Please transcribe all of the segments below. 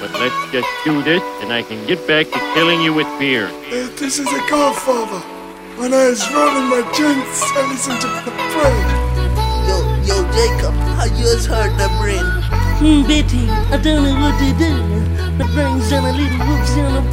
But let's just do this and I can get back to killing you with beer. Uh, this is a Godfather. When I was rolling my joints, I listened to the brain. Yo, yo, Jacob, how yours heard the brain? Hmm, Betty, I don't know what to do. My brain's on a little whoops on a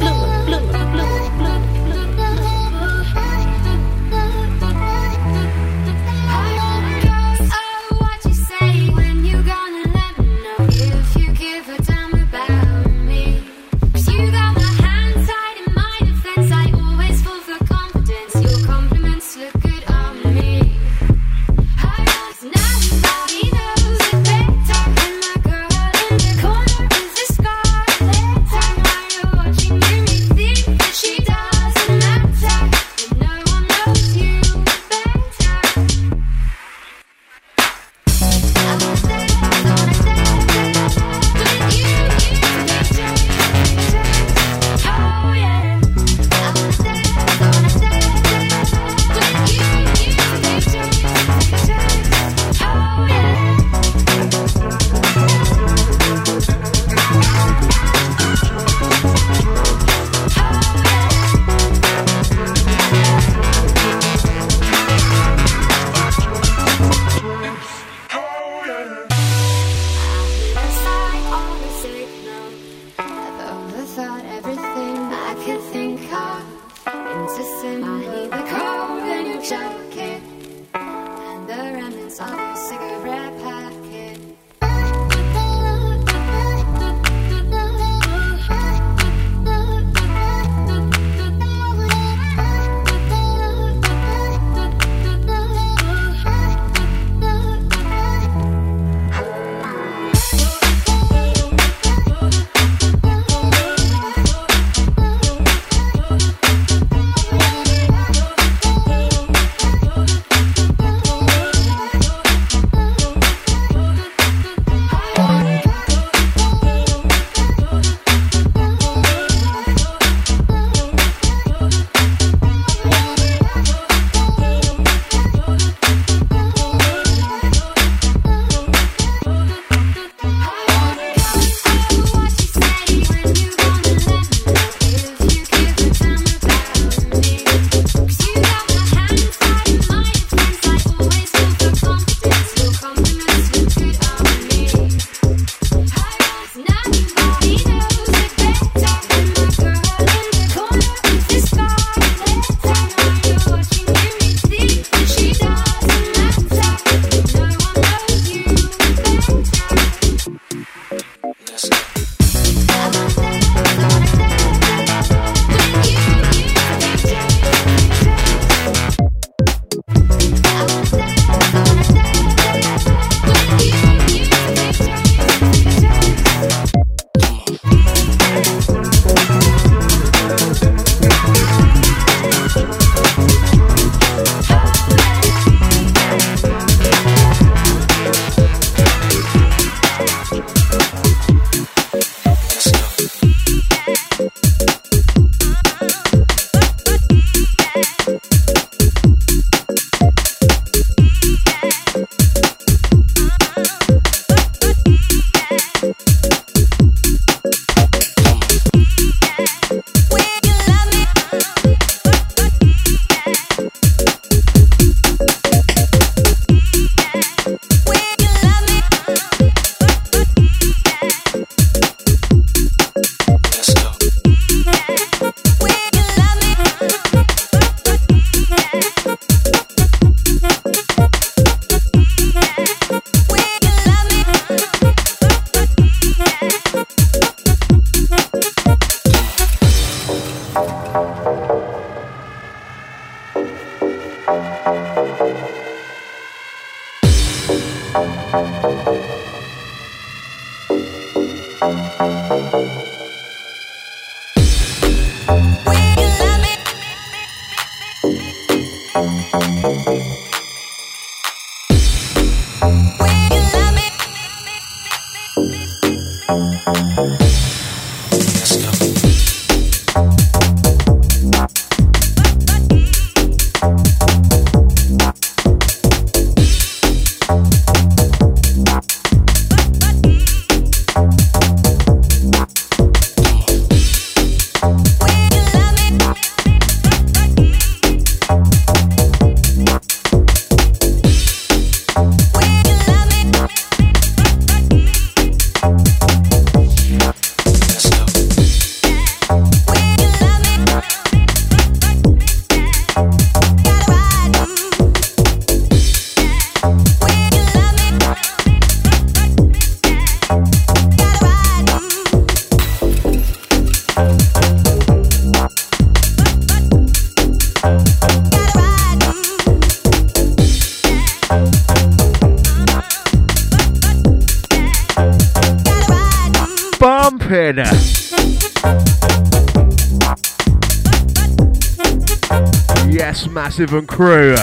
Massive and crew.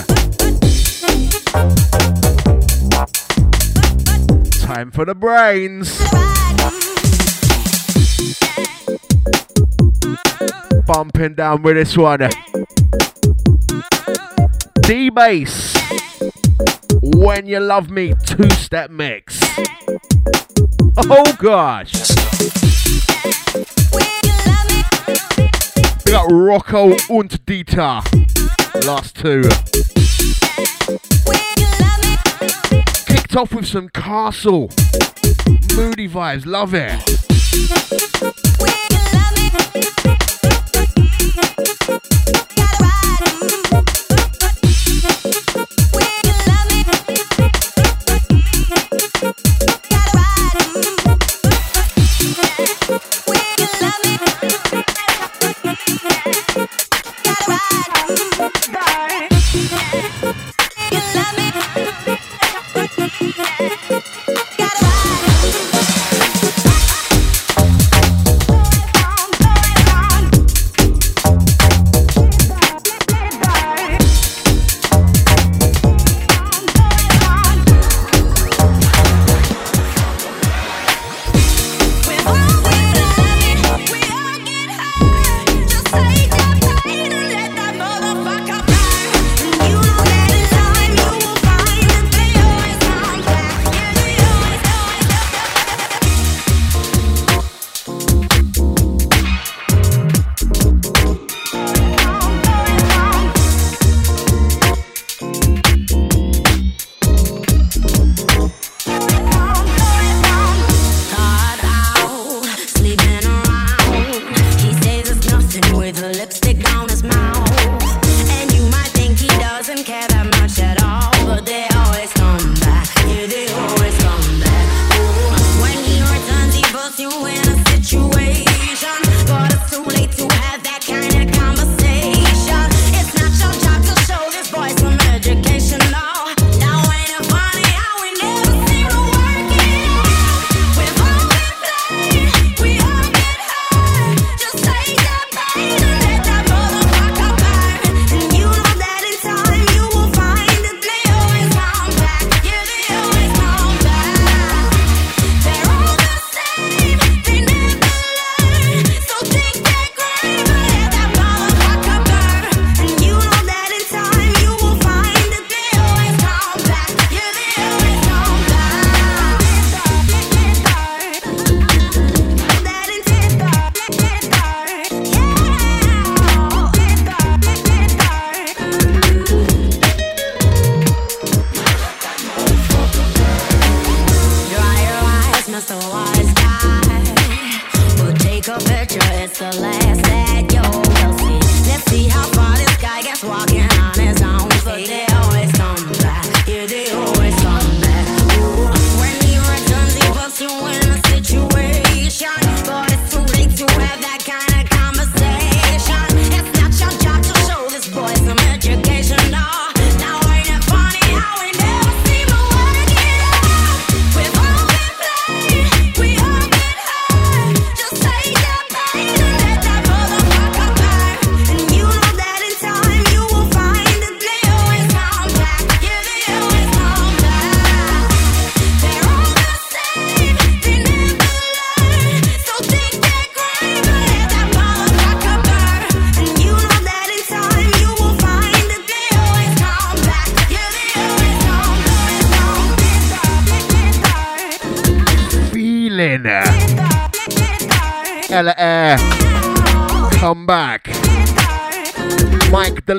Time for the brains. Bumping down with this one. D bass. When you love me, two step mix. Oh gosh. We got Rocco und Dieter. Last two. Kicked off with some castle. Moody vibes, love it.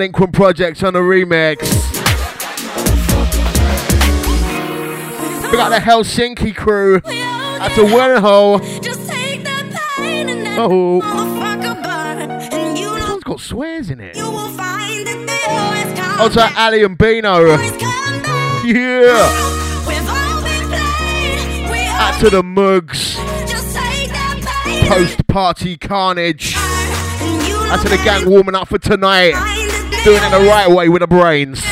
Delinquent Projects on a remix. We got the Helsinki crew at the Wenho. Oh. Someone's got swears in it. To Ali and Bino. Yeah. Out to the mugs. Post party carnage. Out to the gang warming up for tonight doing it the right way with the brains.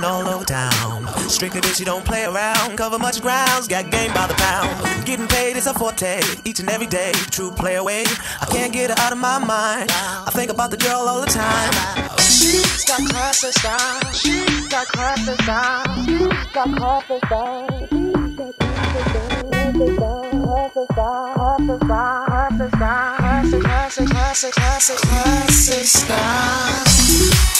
Got open all over town. Strictly bitch, you don't play around. Cover much grounds, got game by the pound. Getting paid is a forte, each and every day. True play away. I can't get her out of my mind. I think about the girl all the time. She's got class and style. She's got class and style. She's got class and style. Classic, classic, classic, classic, classic style. She's got classic style.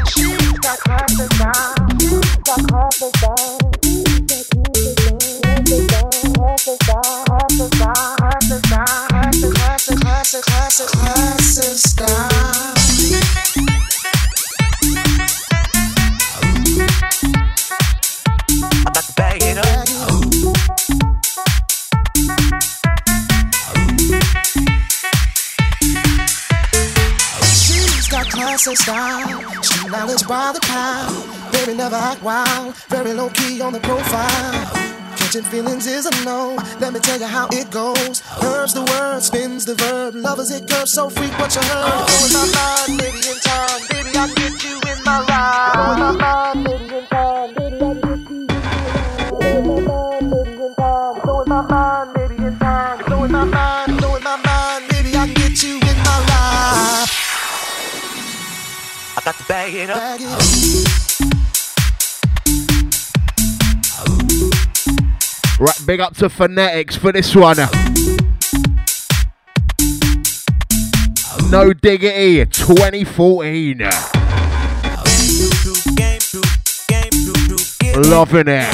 classic, classic, style. I got to bag it up. She's got classic style. She knowledge by the. Baby never act wild. Very low key on the profile. Catching feelings is a no. Let me tell you how it goes. Curves the word, spins the verb. Lovers it curves so freak what you heard. Oh. In my mind, baby in time. Baby I can get you in my ride. In my mind, baby in time. Baby I can get you. In my mind, baby in time. Go in my mind, baby in time. In my mind, in my mind, baby I can get you in my ride. I got to bag it up. Bag it up. Right, big up to Phonetics for this one. No Diggity 2014. Loving it.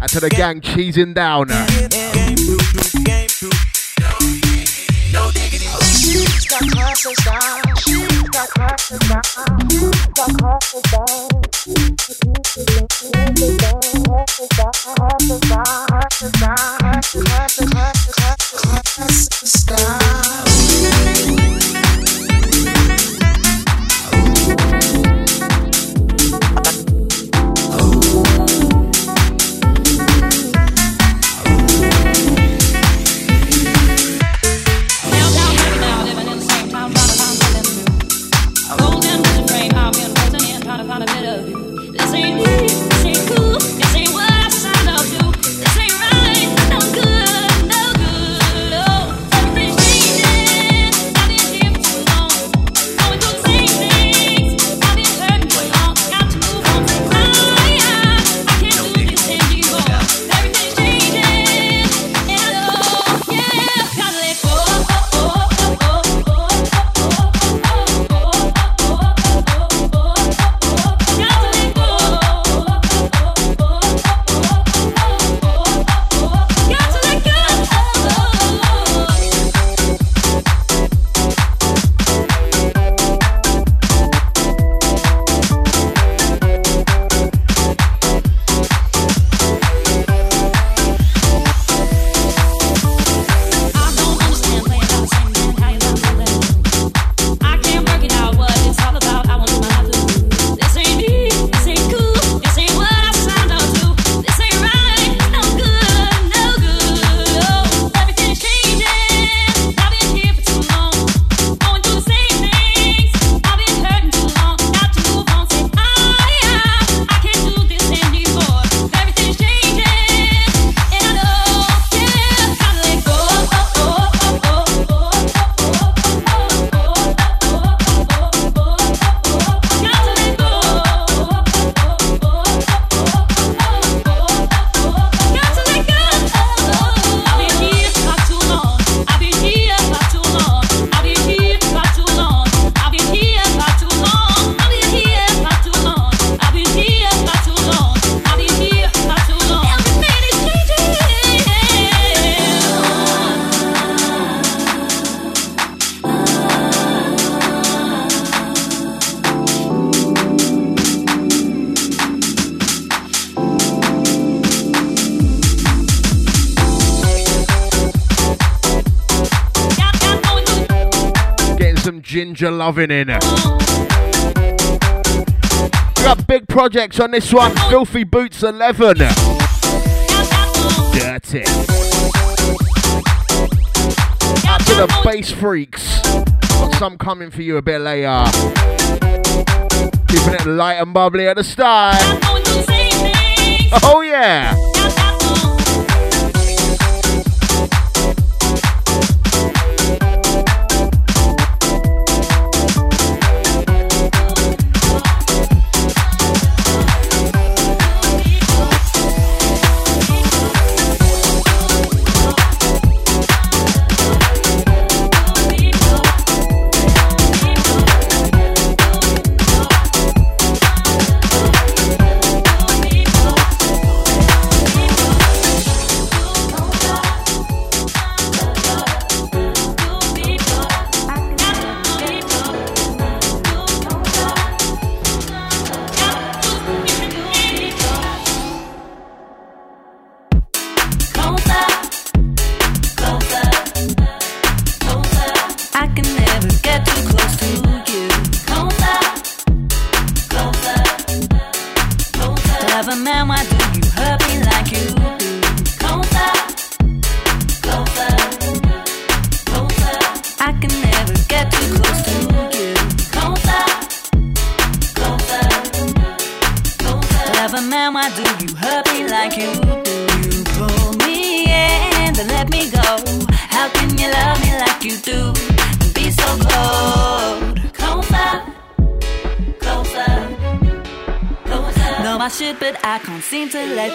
And to the gang cheesing down. Got style. She's got style. She's got. Classic, loving in. We got big projects on this one. Filthy Boots 11. Dirty. Up to the bass freaks. Got some coming for you a bit later. Keeping it light and bubbly at the start. Oh yeah.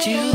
you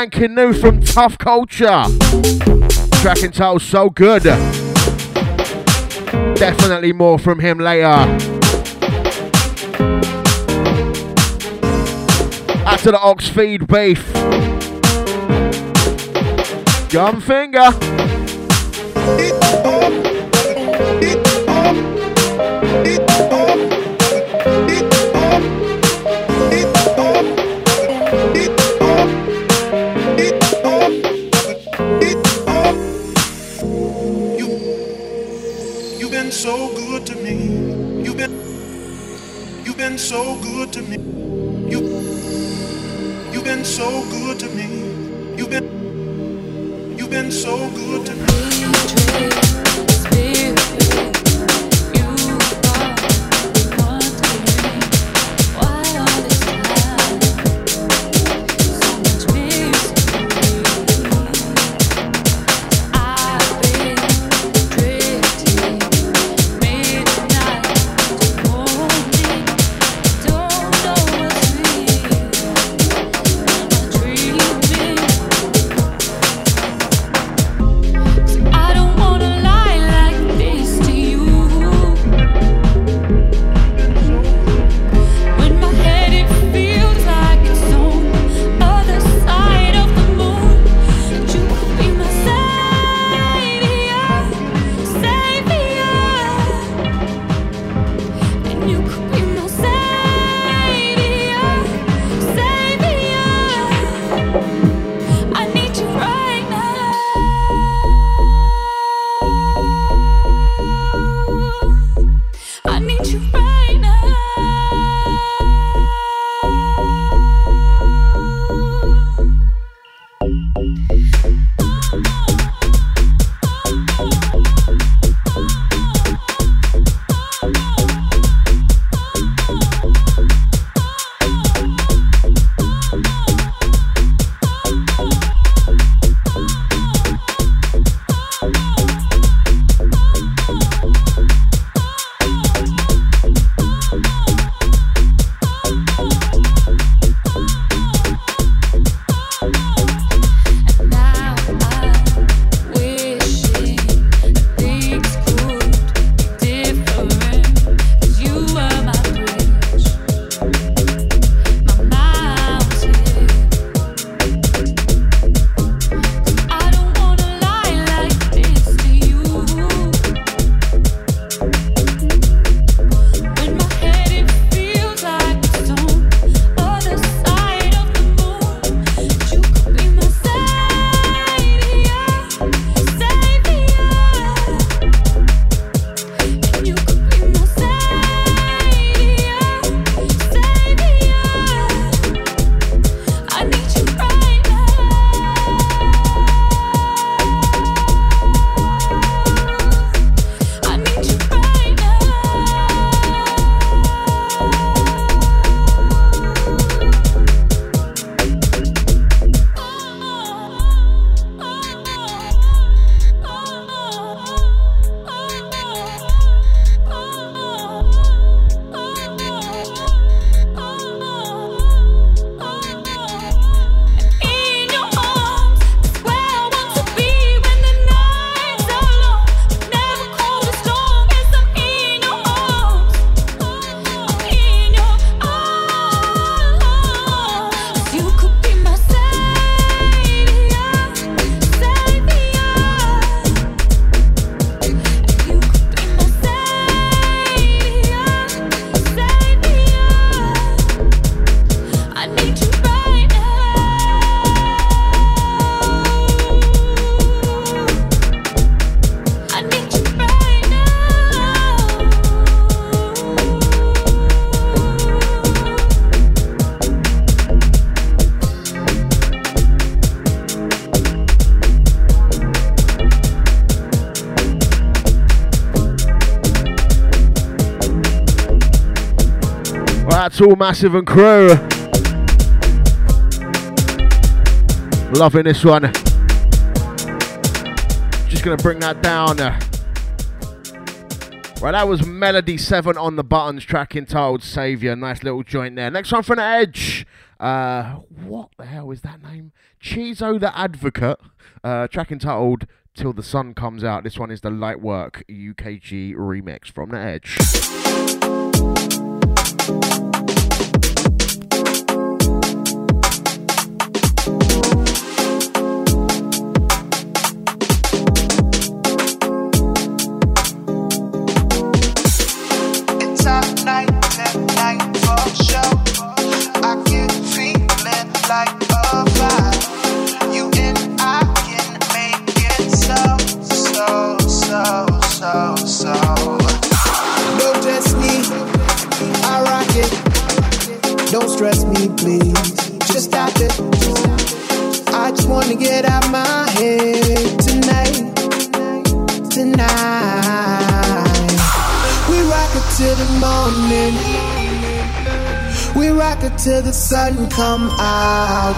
Spanking new from Tough Culture. Track entitled So Good. Definitely more from him later. After the Ox Feed beef. Gun All massive and crew. Loving this one. Just gonna bring that down. Right, that was Melody 7 on the buttons, track entitled Savior. Nice little joint there. Next one from the Edge. Uh, what the hell is that name? Chizo the Advocate. Uh, track entitled Till the Sun Comes Out. This one is the Lightwork UKG remix from the Edge. Till the sun come out.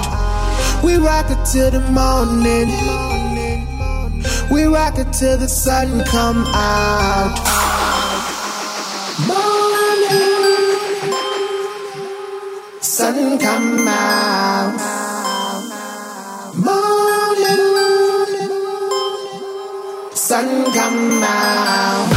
We rock it till the morning. We rock it till the sun come out. Morning. Sun come out. Morning. Sun come out.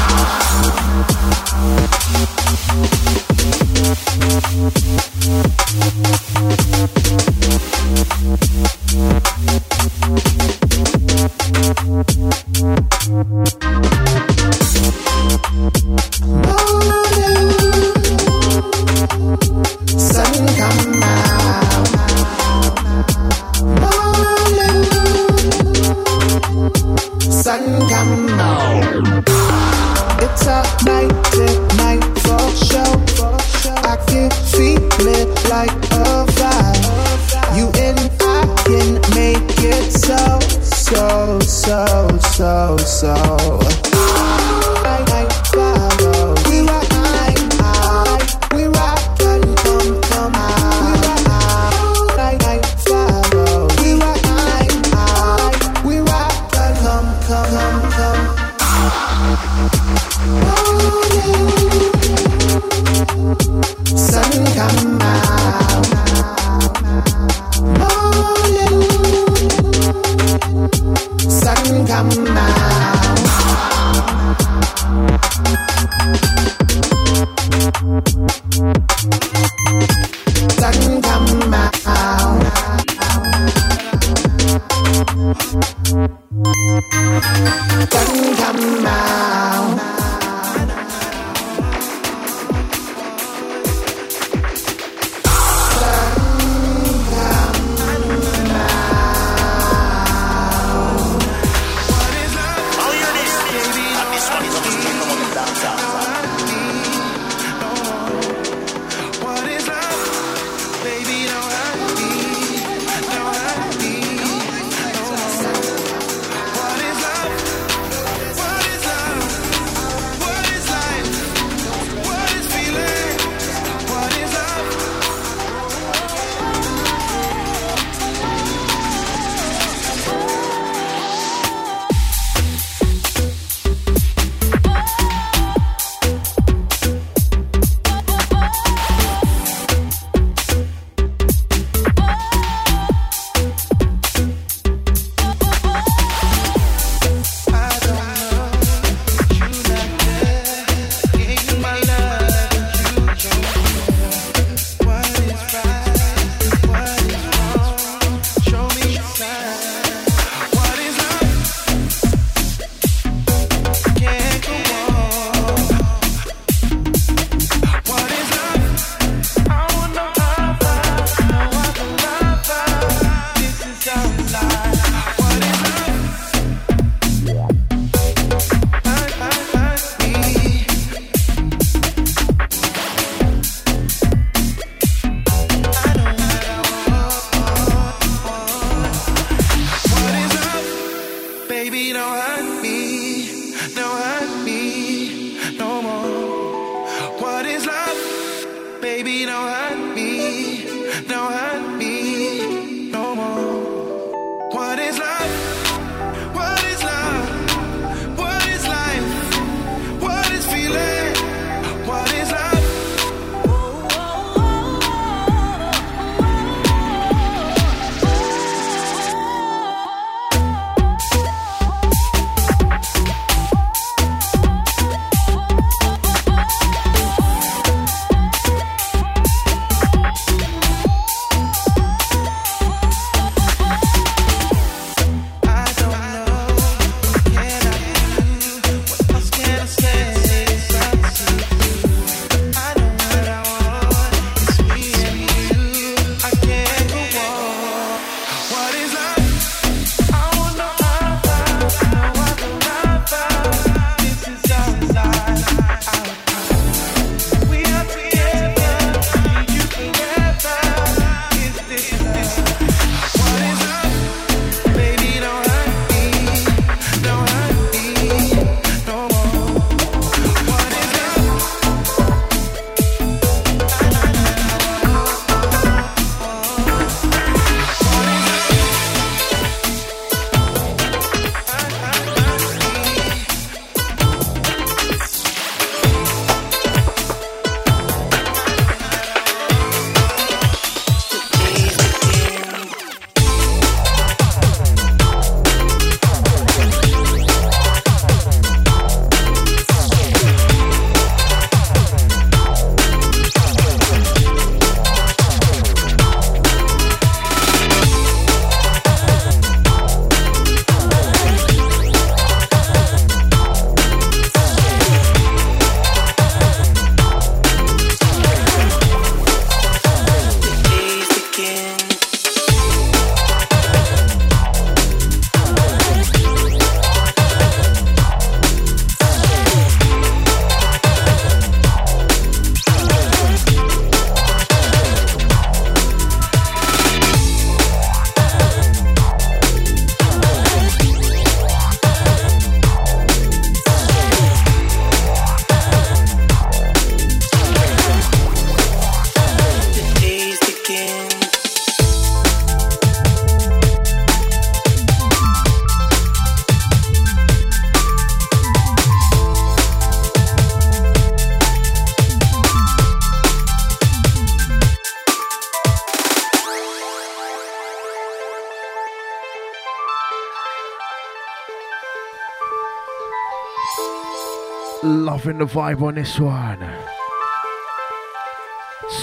the vibe on this one.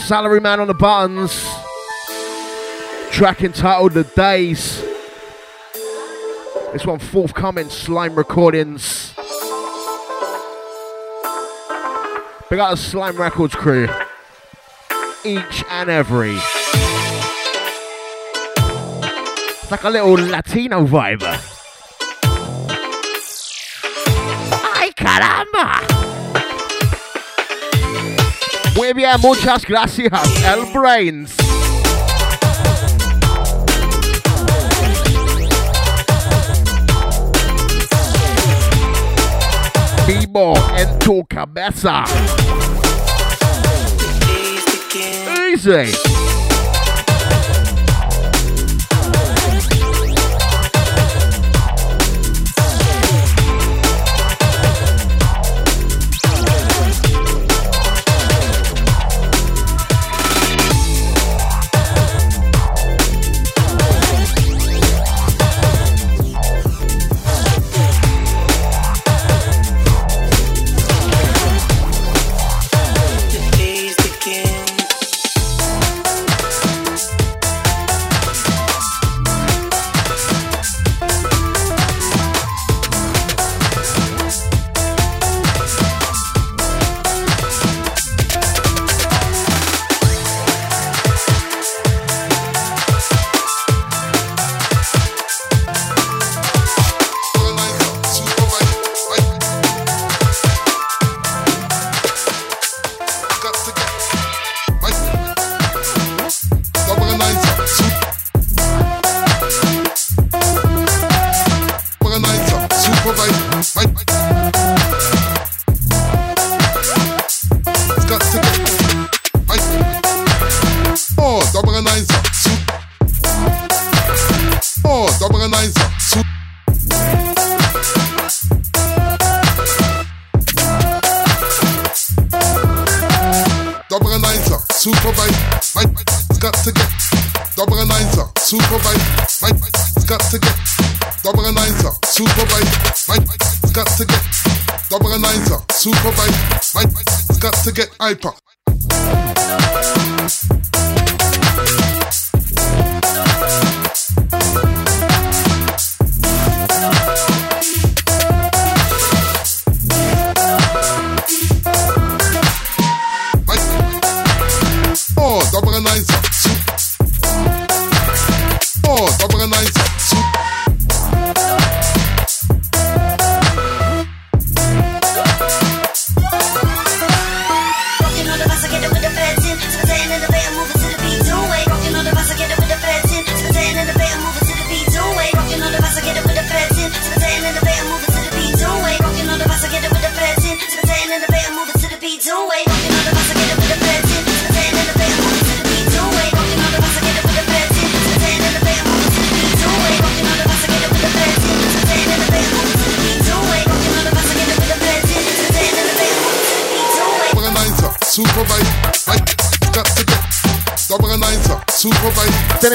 Salary man on the buttons. Track entitled The Days. This one forthcoming, Slime Recordings. Big got the Slime Records crew. Each and every. It's like a little Latino vibe. ¡Ay, caramba! Muy bien, muchas gracias. El Brainz. Vivo en tu cabeza. Easy.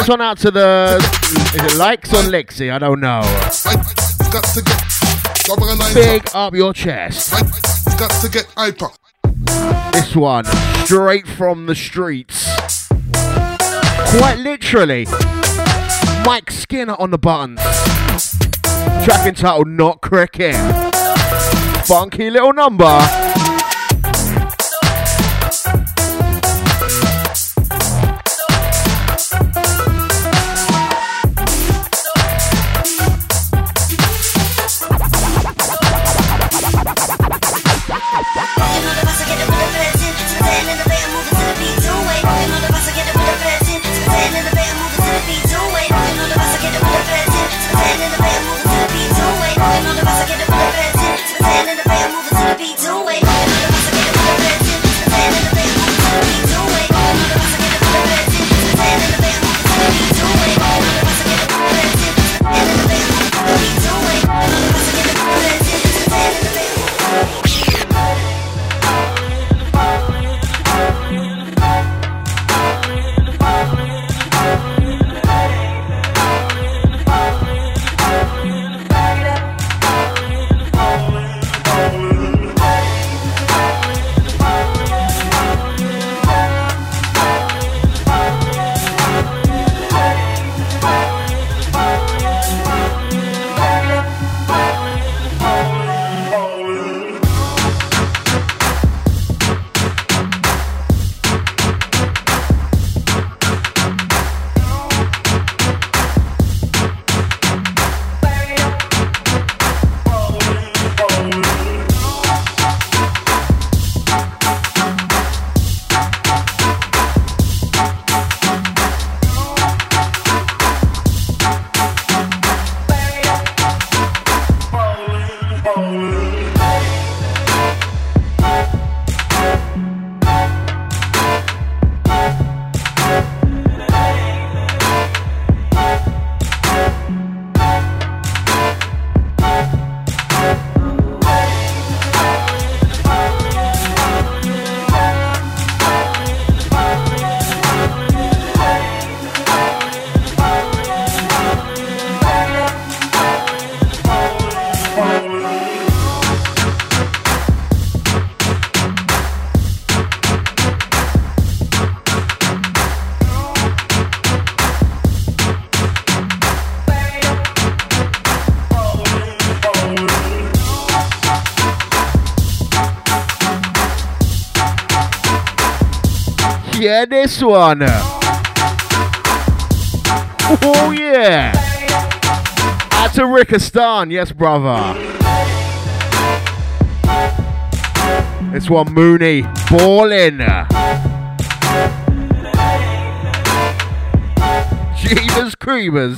This one out to the is it likes on Lexi? I don't know. Big up your chest. This one straight from the streets. Quite literally. Mike Skinner on the buttons. Track entitled Not Cricket. Funky little number. yeah, this one. Oh yeah. Out to Rickistan, yes, brother. This one, Mooney, balling. Jesus creamers.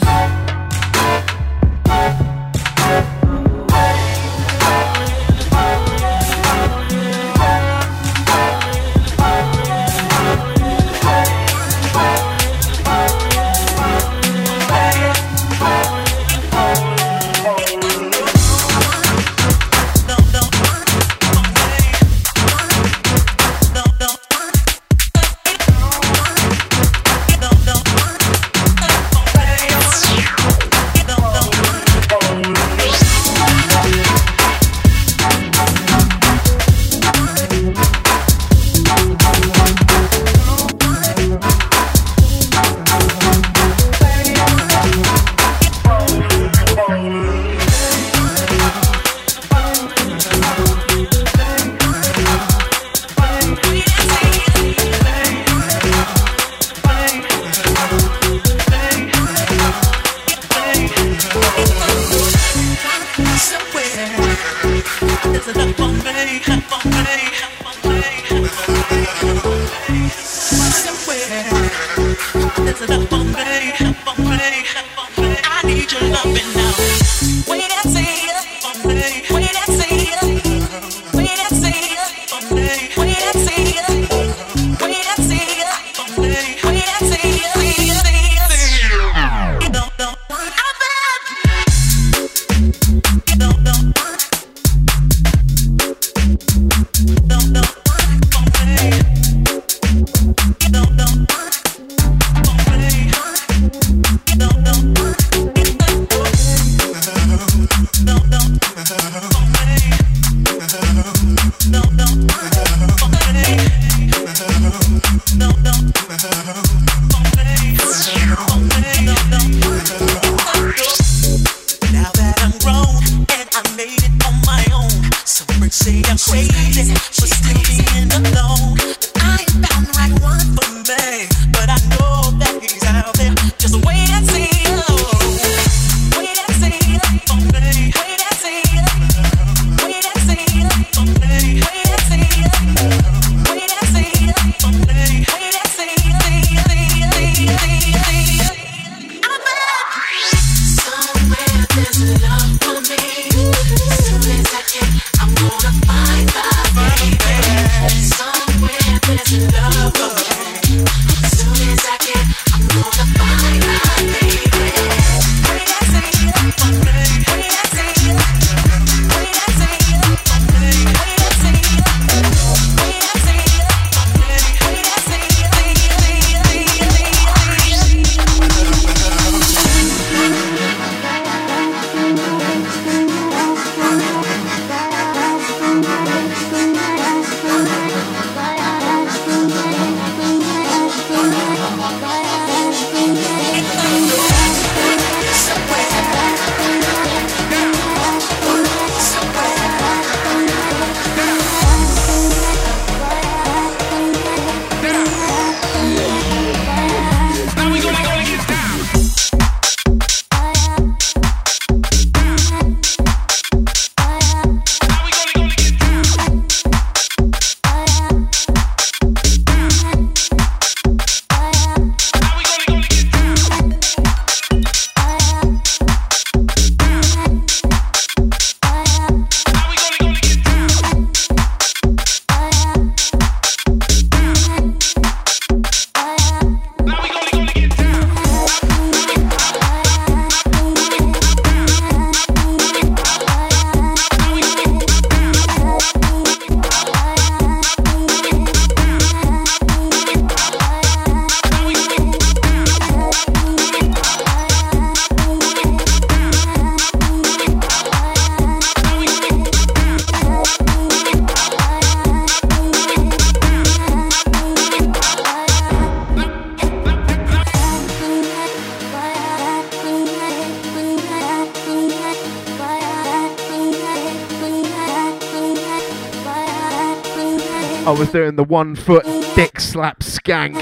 one foot dick slap skank.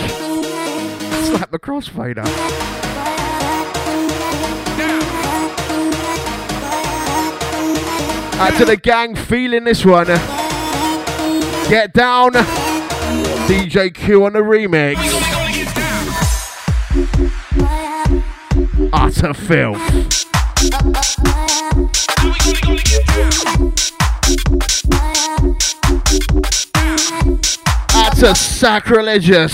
Slap the crossfader. Out to the gang feeling this one. Get down. DJ Q on the remix. Utter filth. Utter sacrilegious.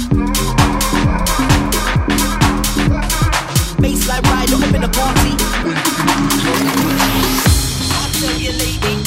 I ride up in the party. I tell you, lady.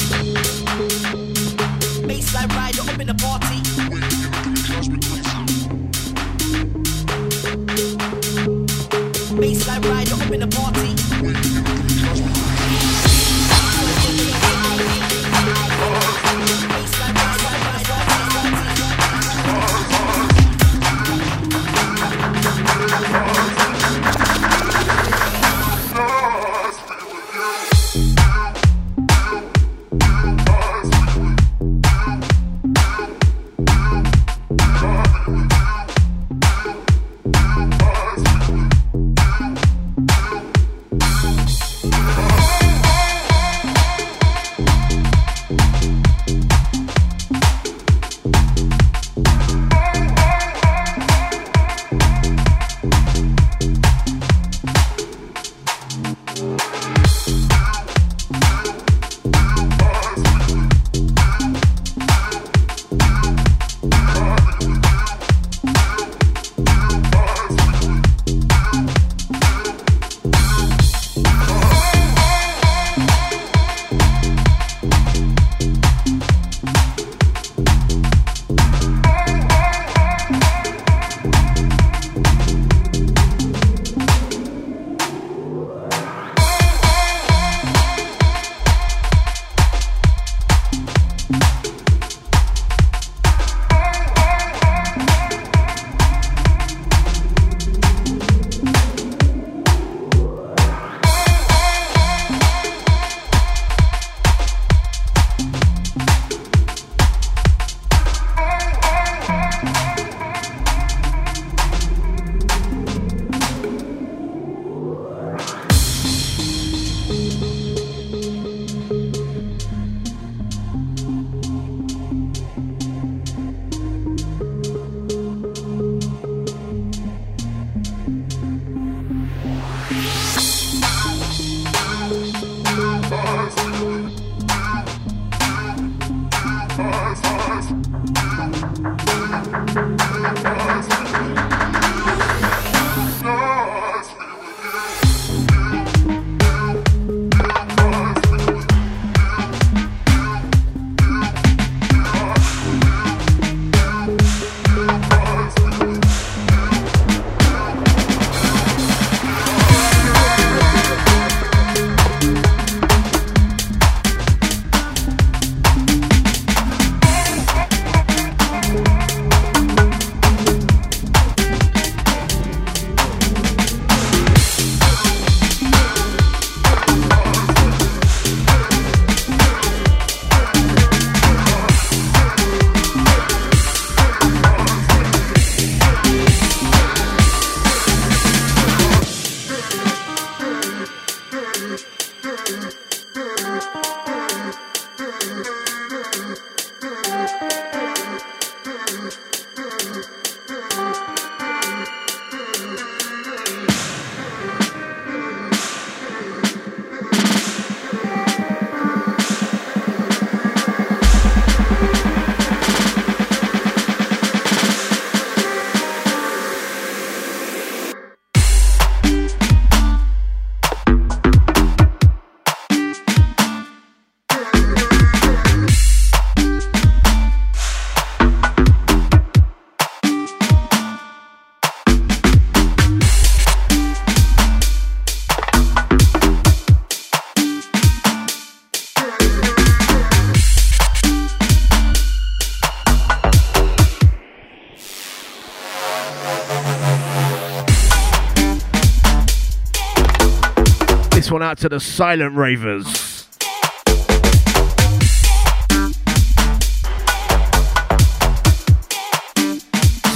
Out to the Silent Ravers.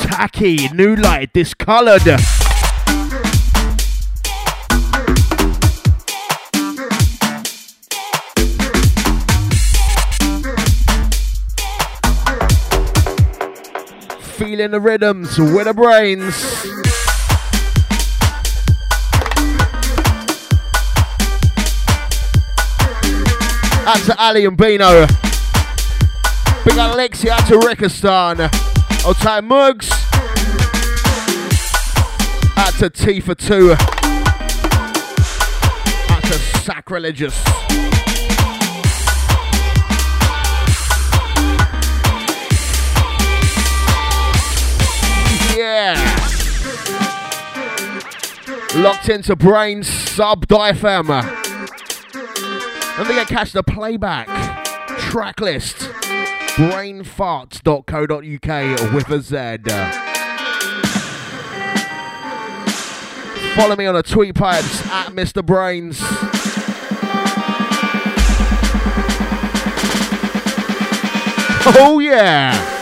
Tacky, new light, discolored. Feeling the rhythms with the brains. Out to Ali and Bino. Big up Lexi, out to Rikistan. Old time Mugs. Out to T for two. Out to Sacrilegious. Yeah. Locked into Brain Sub FM. Don't forget catch the playback track list. Brainfarts.co.uk with a Z. Follow me on the tweet pipes at Mr. Brainz. Oh yeah!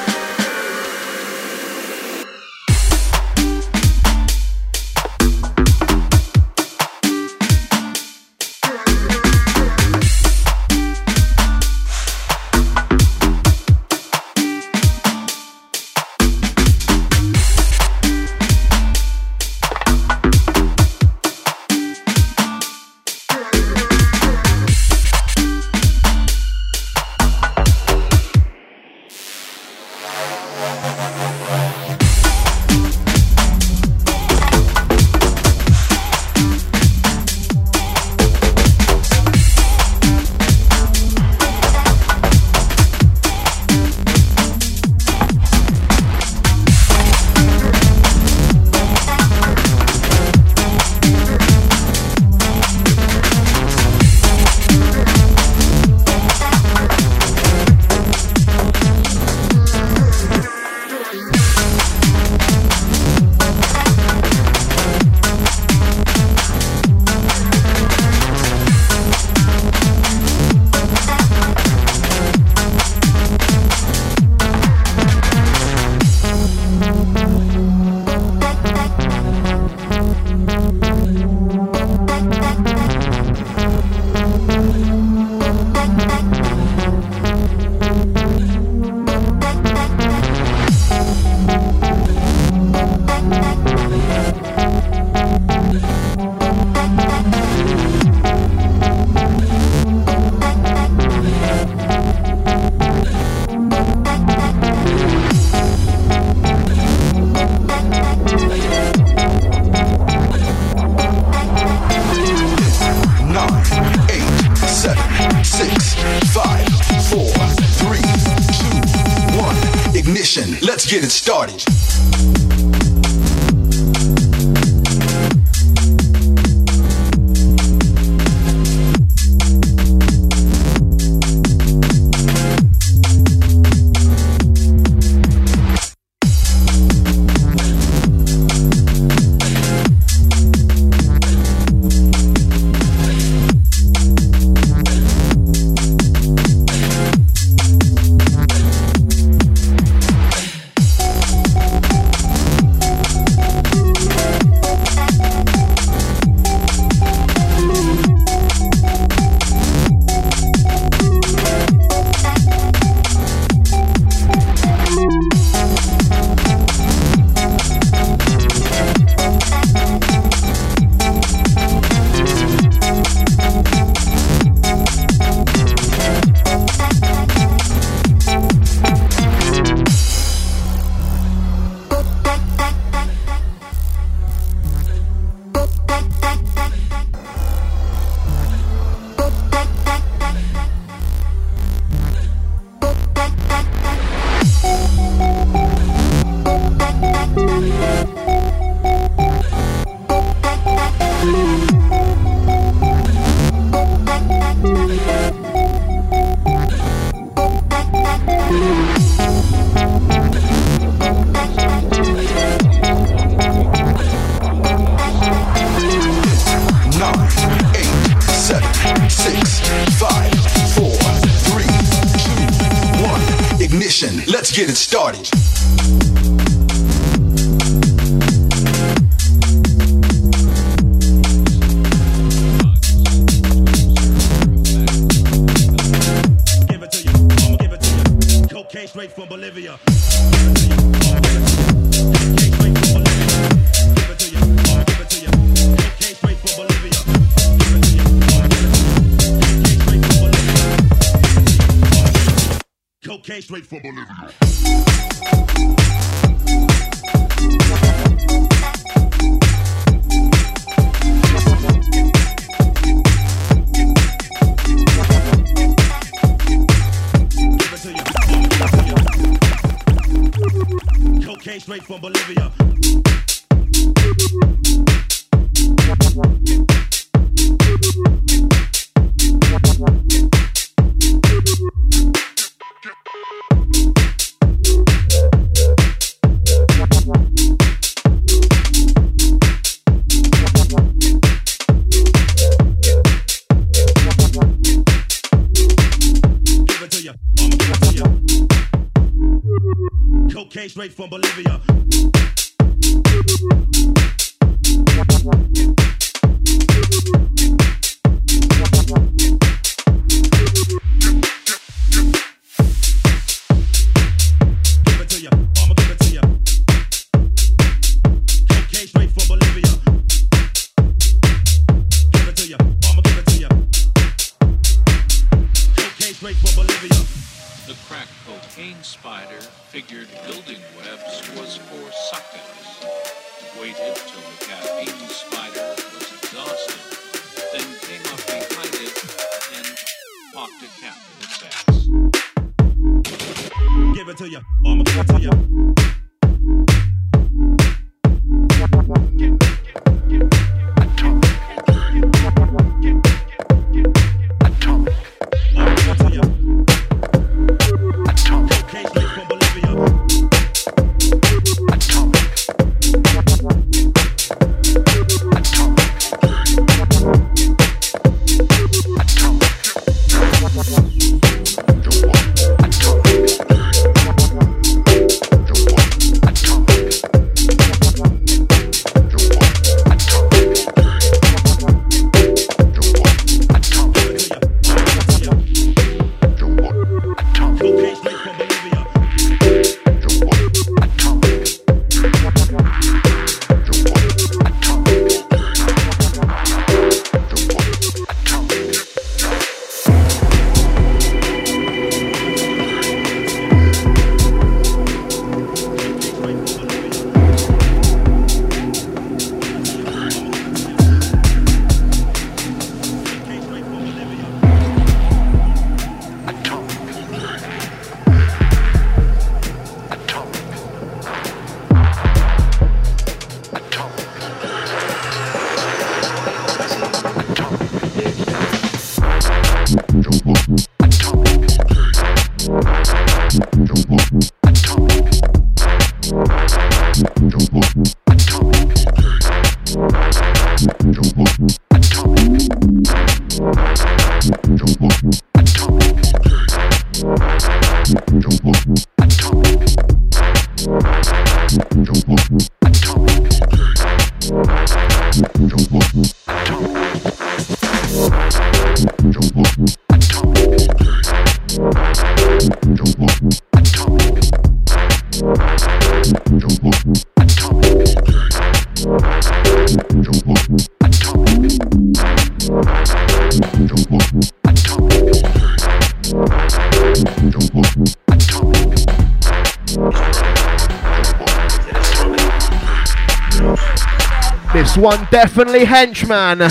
Definitely henchman.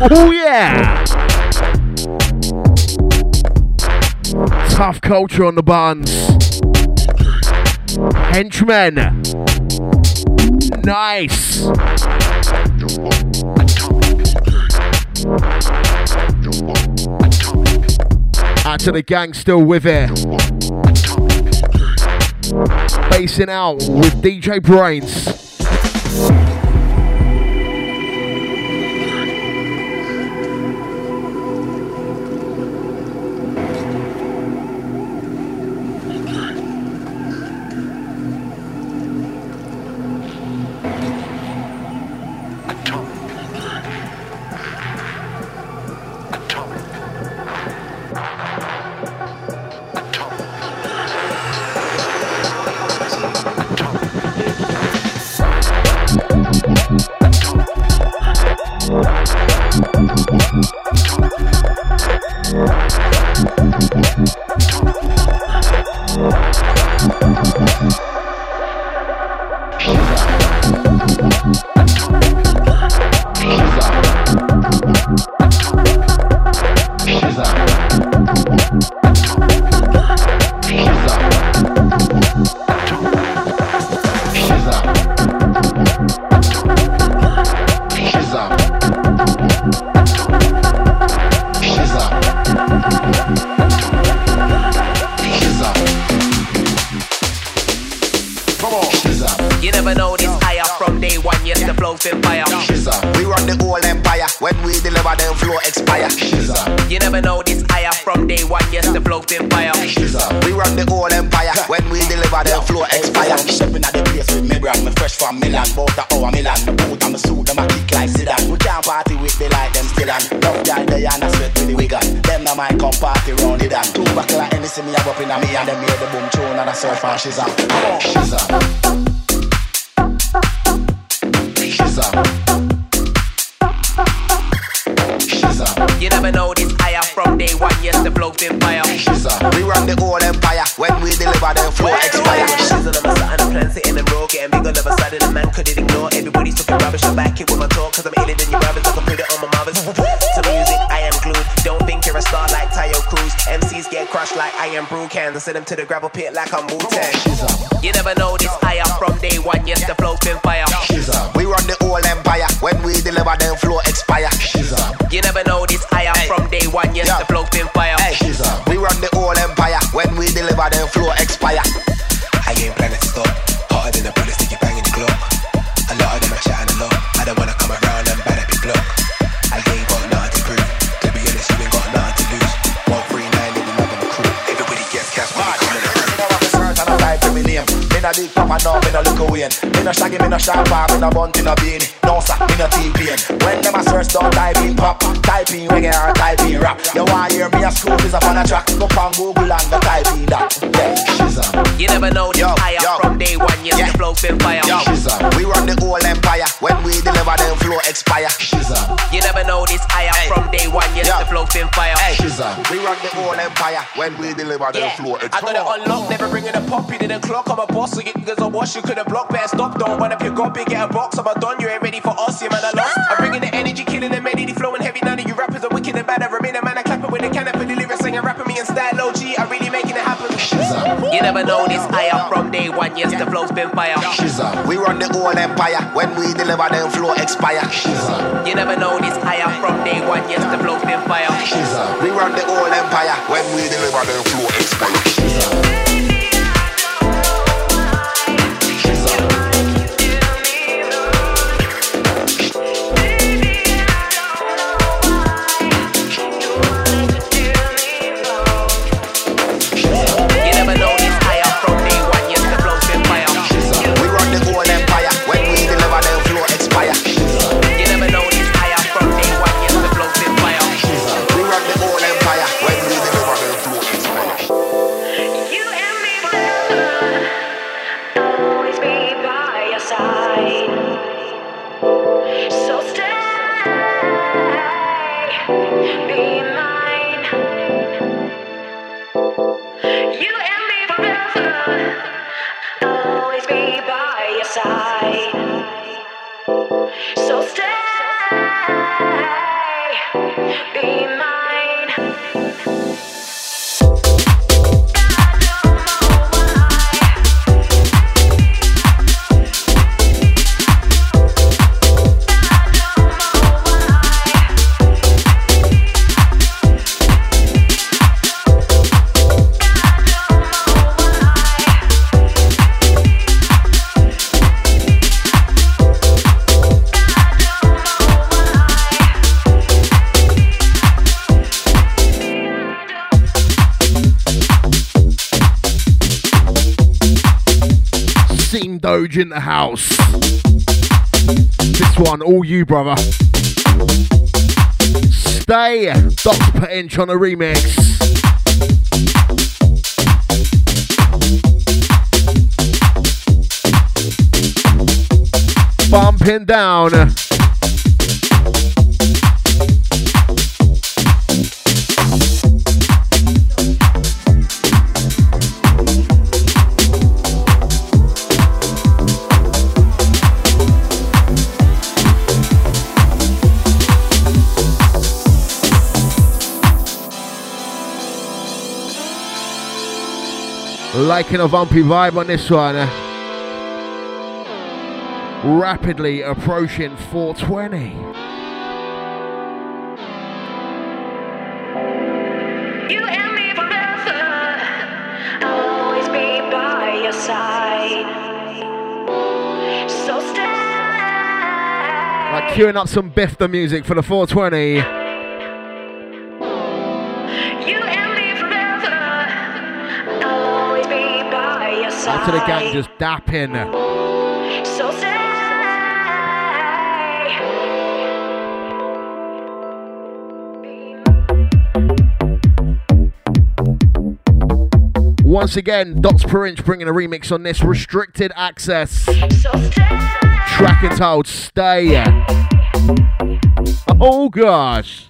Oh yeah. Tough culture on the buns. Henchmen. Nice. Out to the gang still with it. Basing out with DJ Brainz. And a am brew cans. I send them to the gravel pit like I'm Wu Tang. You never know this Me no shaggy, me no sharp, me no bunt, no bean. No sir, me no T-pain. When them a search, don't type in pop, type in reggae or type in rap. You wanna hear me a school is up on a track? Go on Google and go type in that. Yeah, she's a. You never know this higher from day one. Yes, the flow's been fire. Yo, we run the whole empire. When we deliver, them flow expire. You day one. Yes, the flow's been fire. We run the whole empire. When we deliver, them flow I got it expire. unlocked, never bringing a pop. You didn't clock. I'm a boss, so get niggas a wash. You couldn't block, better stop. Don't run up your gob, get a box. I'm a don, you ain't ready for us. You man, I lost. I'm bringing the energy, killing the melody, flowing heavy. None of you rappers are wicked and bad. I remain a man, I clapping with a cannon for the lyrics, singing, rapping me in style. OG, I really making it happen. You never know this higher Yes, the flow's been fire. We run the whole empire. When we deliver, them flow expire. You never know this higher from day one. Yes, the flow's been fire. We run the whole empire. When we deliver, them flow expire. Side. In the house. This one, all you, brother. Stay. Dots per inch on a remix. Bumping down. Liking a bumpy vibe on this one. Rapidly approaching 420. You and me forever. I'll always be by your side. So stay. Like queuing up some Biff the music for the 420. Your side. The gang just dapping. So. Once again, Dots per inch bringing a remix on this restricted access. Track entitled Stay. Oh gosh.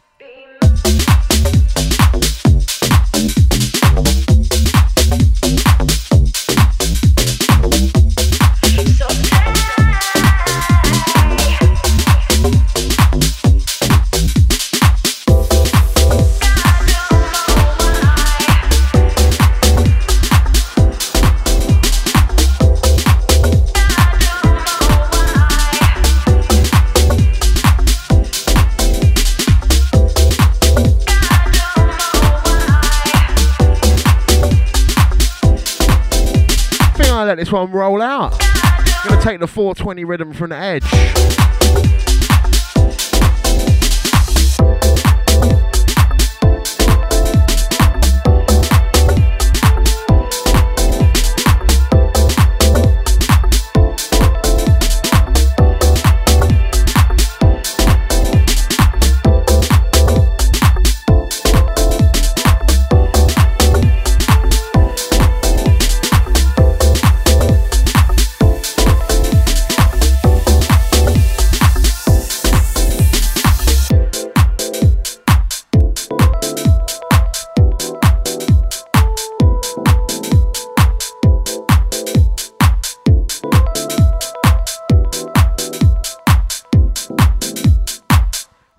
Let this one roll out. Gonna take the 420 rhythm from the edge.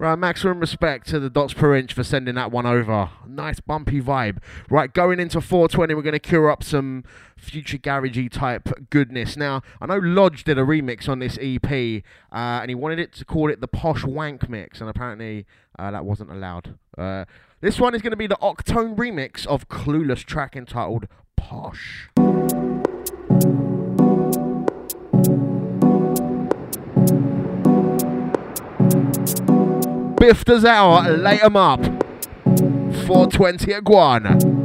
Right, maximum respect to the dots per inch for sending that one over. Nice bumpy vibe. Right, going into 420, we're going to cure up some future garagey type goodness. Now, I know Lodge did a remix on this EP, uh, and he wanted it to call it the Posh Wank Mix, and apparently uh, that wasn't allowed. Uh, this one is going to be the Octone remix of Clueless track entitled Posh. Biff out, light 'em up. 420 iguana. last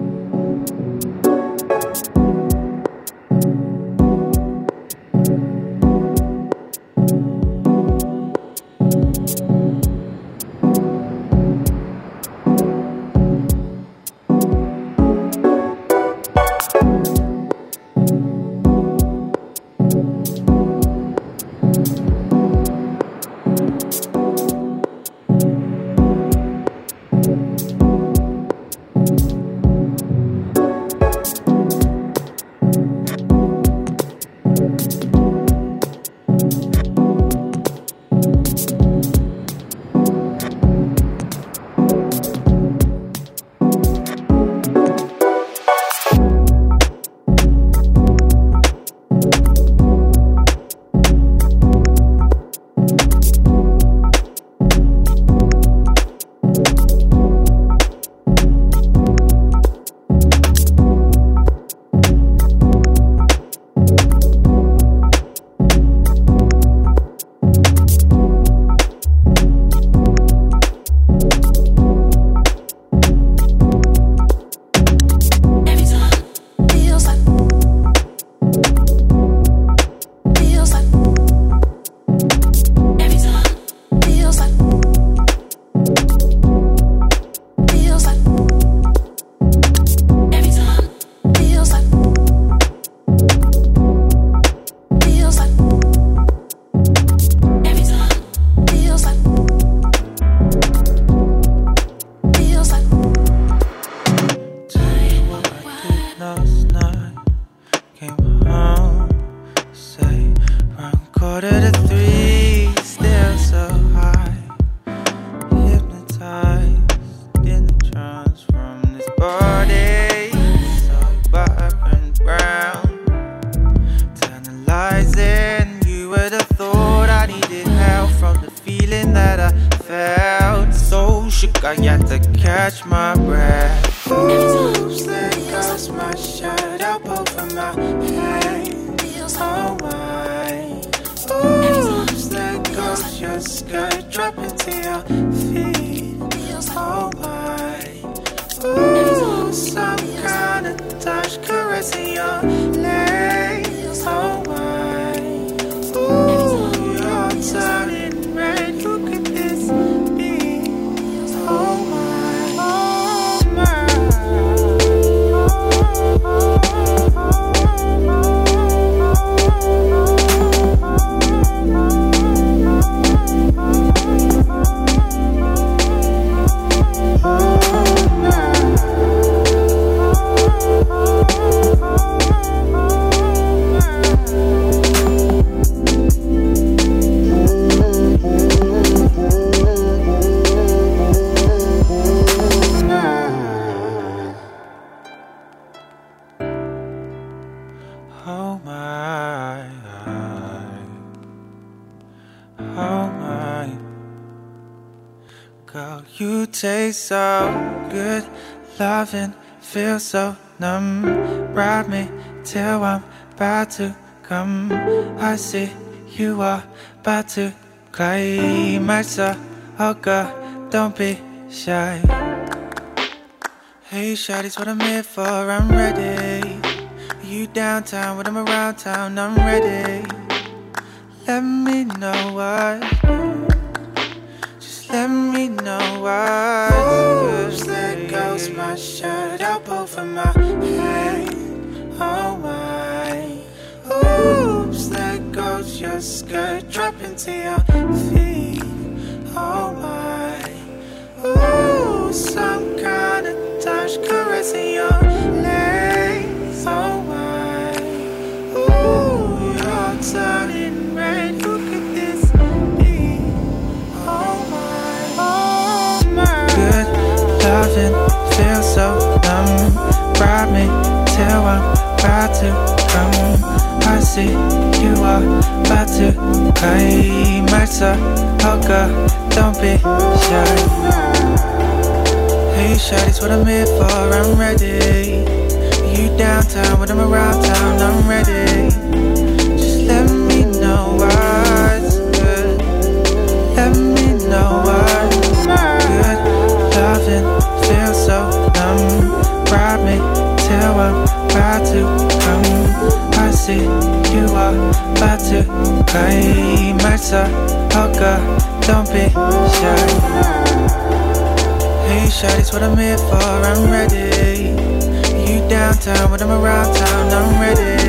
so good, loving feels so numb. Ride me till I'm about to come. I see you are about to climax. So, oh girl, don't be shy. Hey, shawty's what I'm here for. I'm ready. You downtown when I'm around town, I'm ready. Let me know what. Let me know what. Oops, there goes my shirt up over my head. Oh my. Oops, there goes your skirt dropping to your feet. Oh my. Ooh, some kind of touch caressing your legs. Oh my. Ooh, you're turning Ride me till I'm about to come. I see you are about to climax. So, oh girl, don't be shy. Hey, shawty's what I'm here for. I'm ready. You downtown when I'm around town. I'm ready. Just let me know what's good. Let me know what's good. Loving about to come. I see you are about to climax. So, oh girl, don't be shy. Hey, shawty's what I'm here for. I'm ready. You downtown when I'm around town. I'm ready.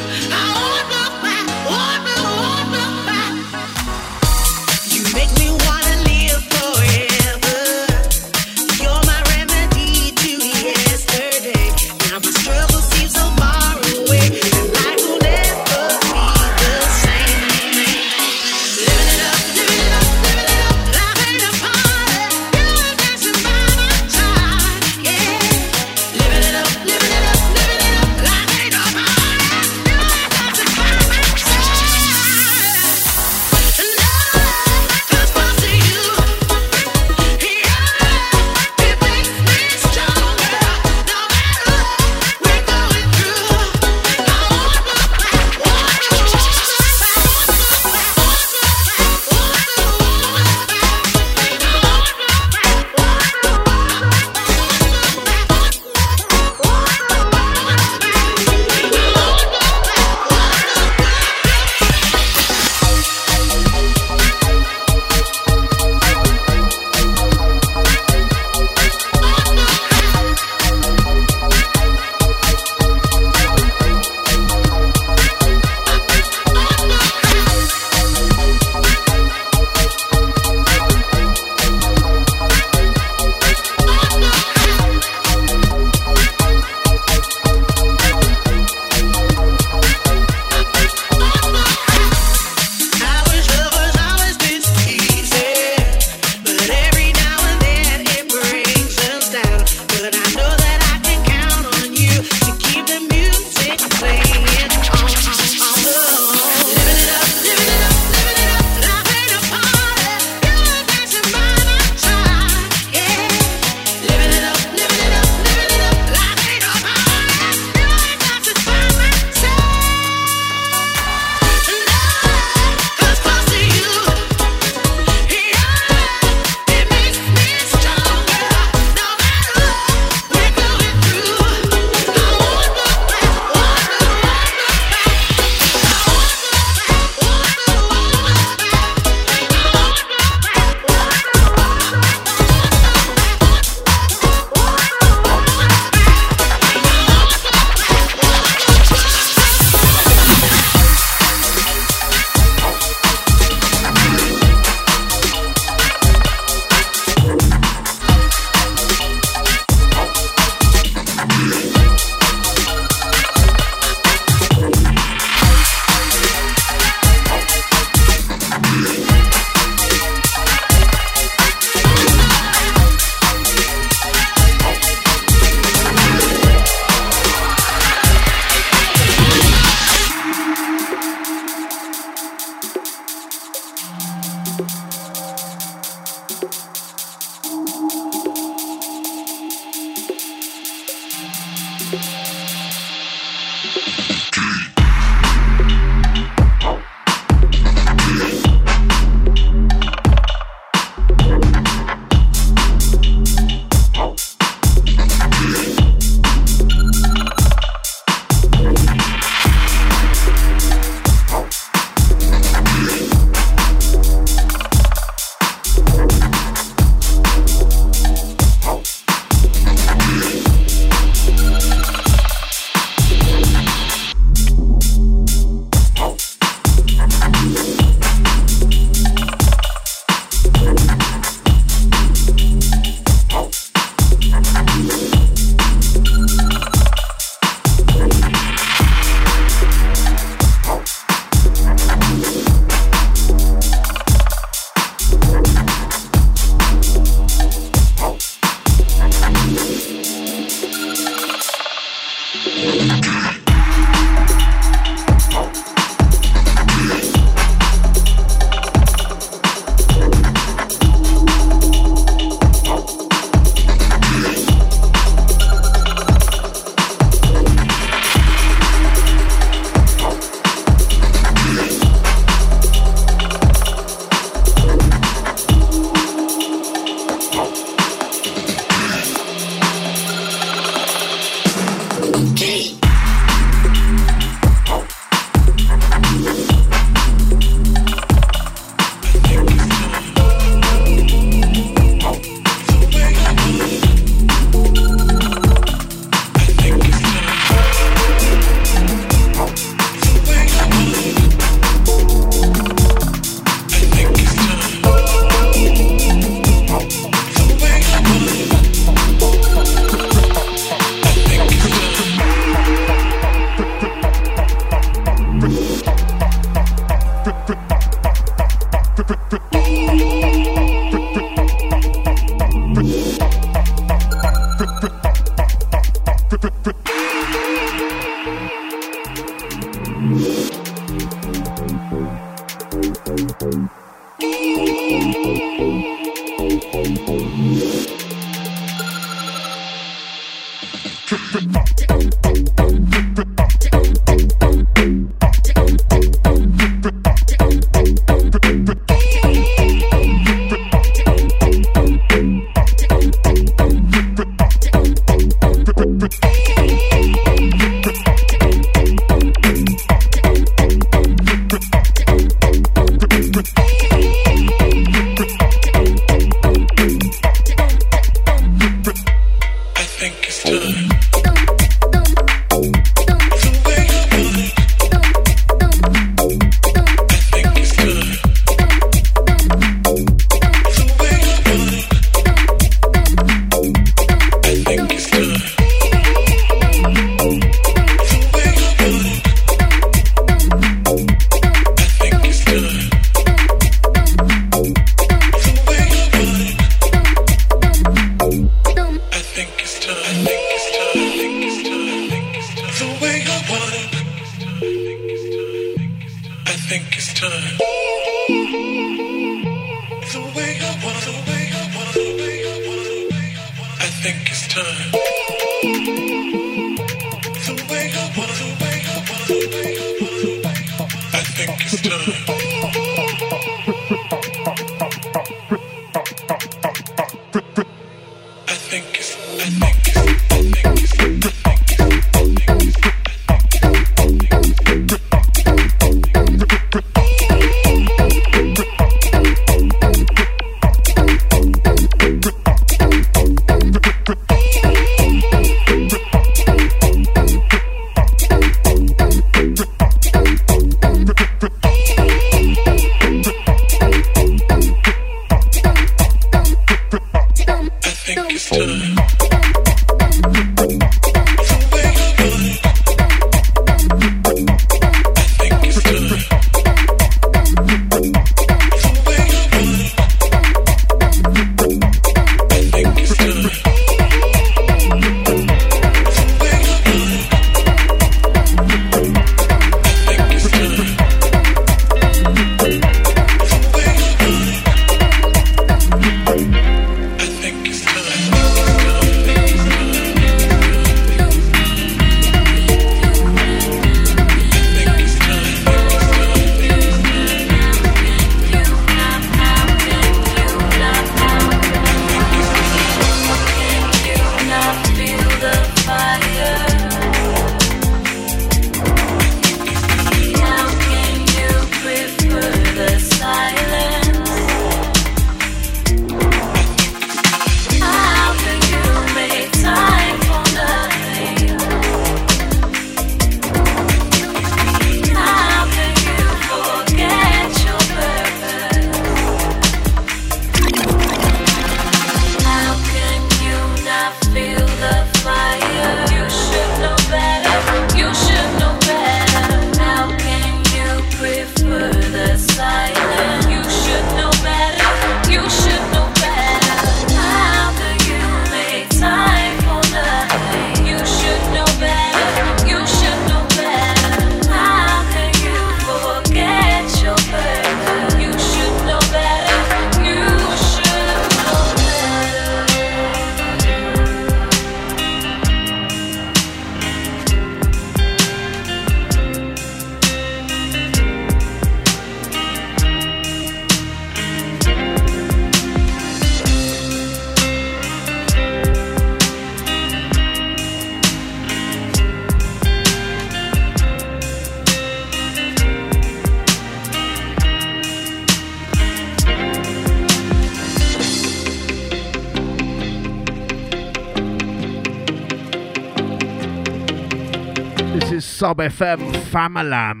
FM Famalam.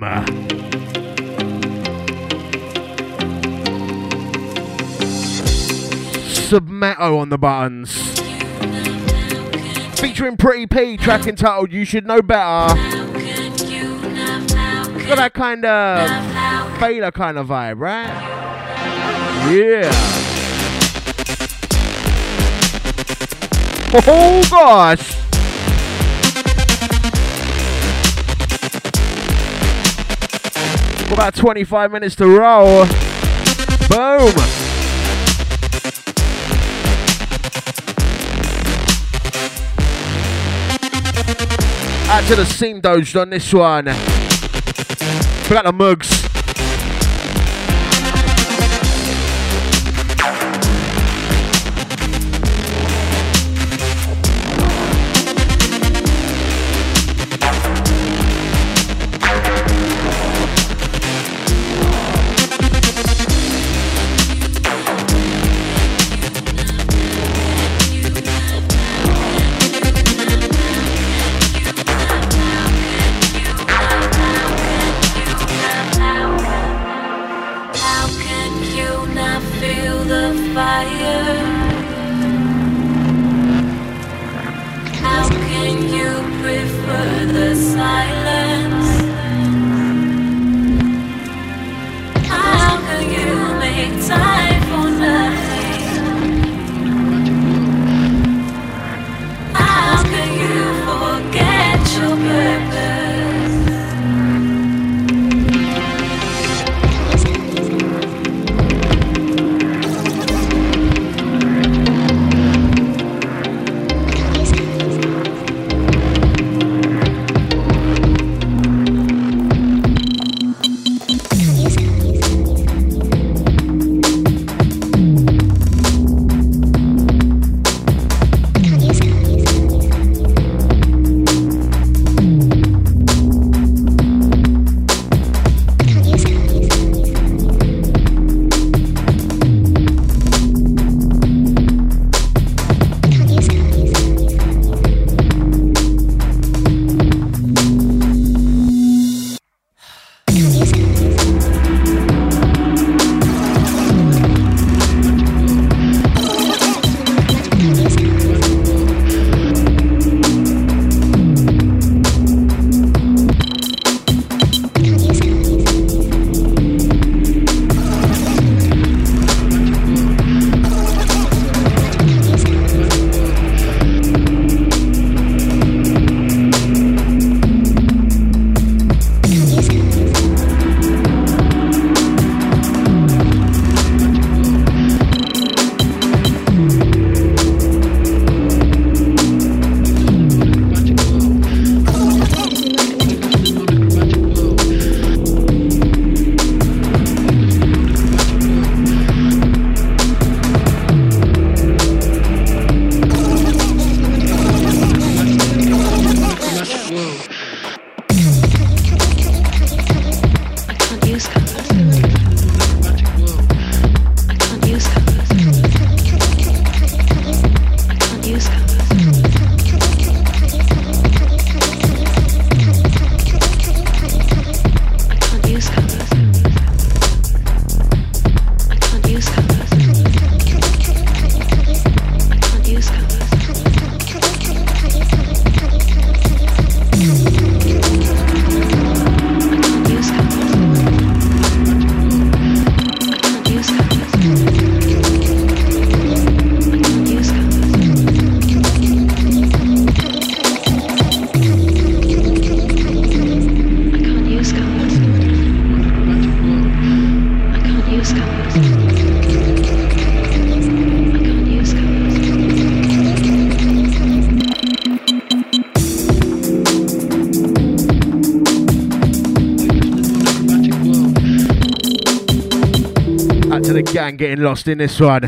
Submeto on the buttons. Featuring Pretty P, track entitled You Should Know Better. Got that kind of Baylor kind of vibe, right? Yeah. Oh gosh. About 25 minutes to roll. Boom. Out to the scene doged on this one. Forgot the mugs. lost in this one.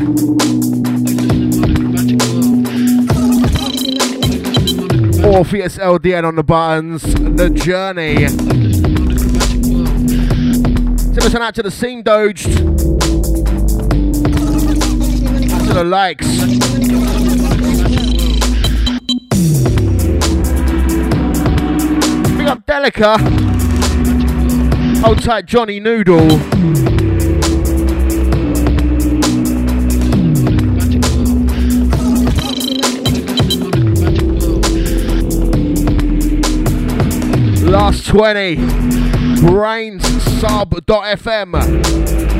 Orpheus LDN on the buttons, The Journey. Send us out to the scene, Doge. Out to the likes. Delica. Hold tight, Johnny Noodle. 20. Brainsub.fm.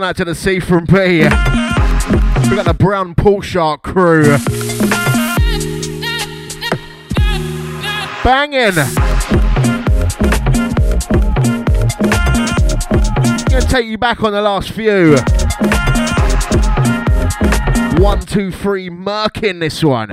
one out to the sea from B. We got the brown pool shark crew. Banging. Gonna take you back on the last few. One, two, three, Merkin. this one.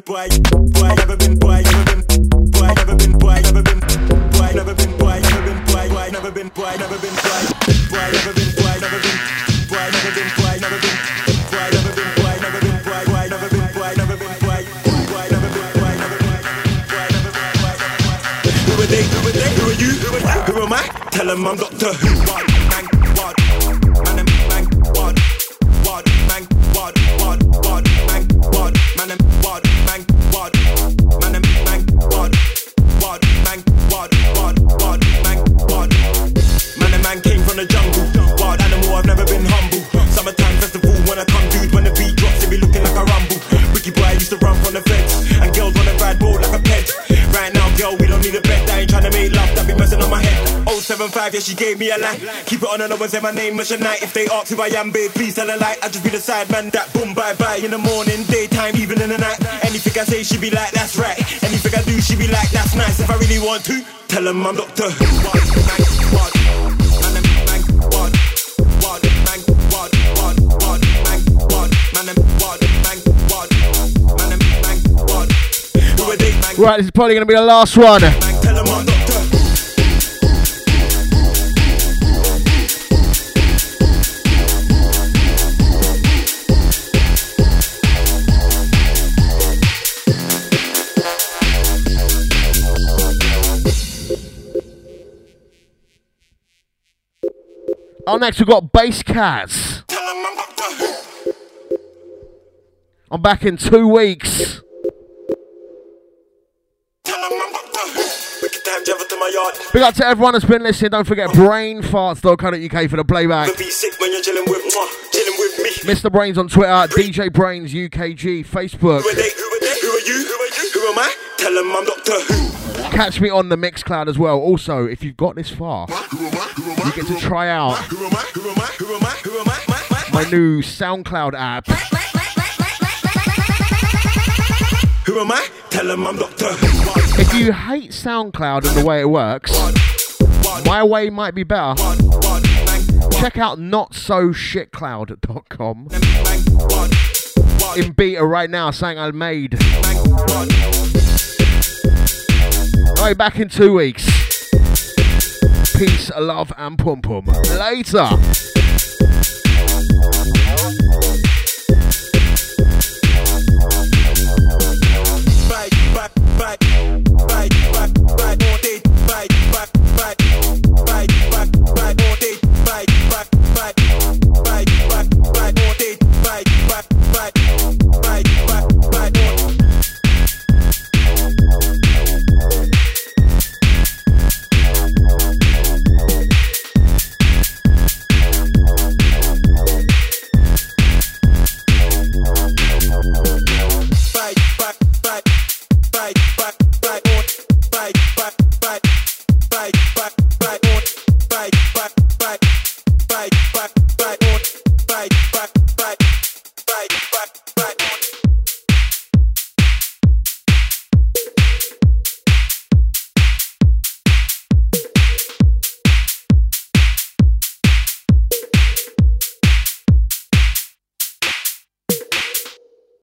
Been boy, boy, never been boy, never been boy, never been boy, never been boy, never been boy, never been boy, boy, never been boy, never been boy, boy, never been boy, never been boy, never been boy, never been boy, never been boy, never been boy, boy, never been boy, never been boy, boy, never been boy, never been boy, never been boy. Who are they? Who are they? Who are you? Who are you? Who am I? Tell them I'm Doctor Who. She gave me a line. Keep it on and always say my name, Miss Night. If they ask who I am, babe, please tell a lie. I just be the side man that boom, bye bye. In the morning, daytime, even in the night. Anything I say, she be like, that's right. Anything I do, she be like, that's nice. If I really want to, tell them I'm Doctor Who. Right, this is probably going to be the last one. Next, we've got Bass Cats. I'm back in two weeks. Time, travel to. Big up to everyone that's been listening. Don't forget brainfarts.co.uk for the playback. Be sick when you're chilling with, mwah, chilling with me. Mr. Brainz on Twitter, DJ Brainz UKG, Facebook. Who are they? Who are they? Who are you? Who are you? Who am I? Tell them I'm Doctor Who. Catch me on the Mixcloud as well. Also, if you've got this far, you get to try out my new SoundCloud app. Who am I? Tell I'm Doctor If you hate SoundCloud and the way it works, my way might be better. Check out notsoshitcloud.com. In beta right now, something I made. Alright, back in two weeks. Peace, love, and pum pum. Later. Bye,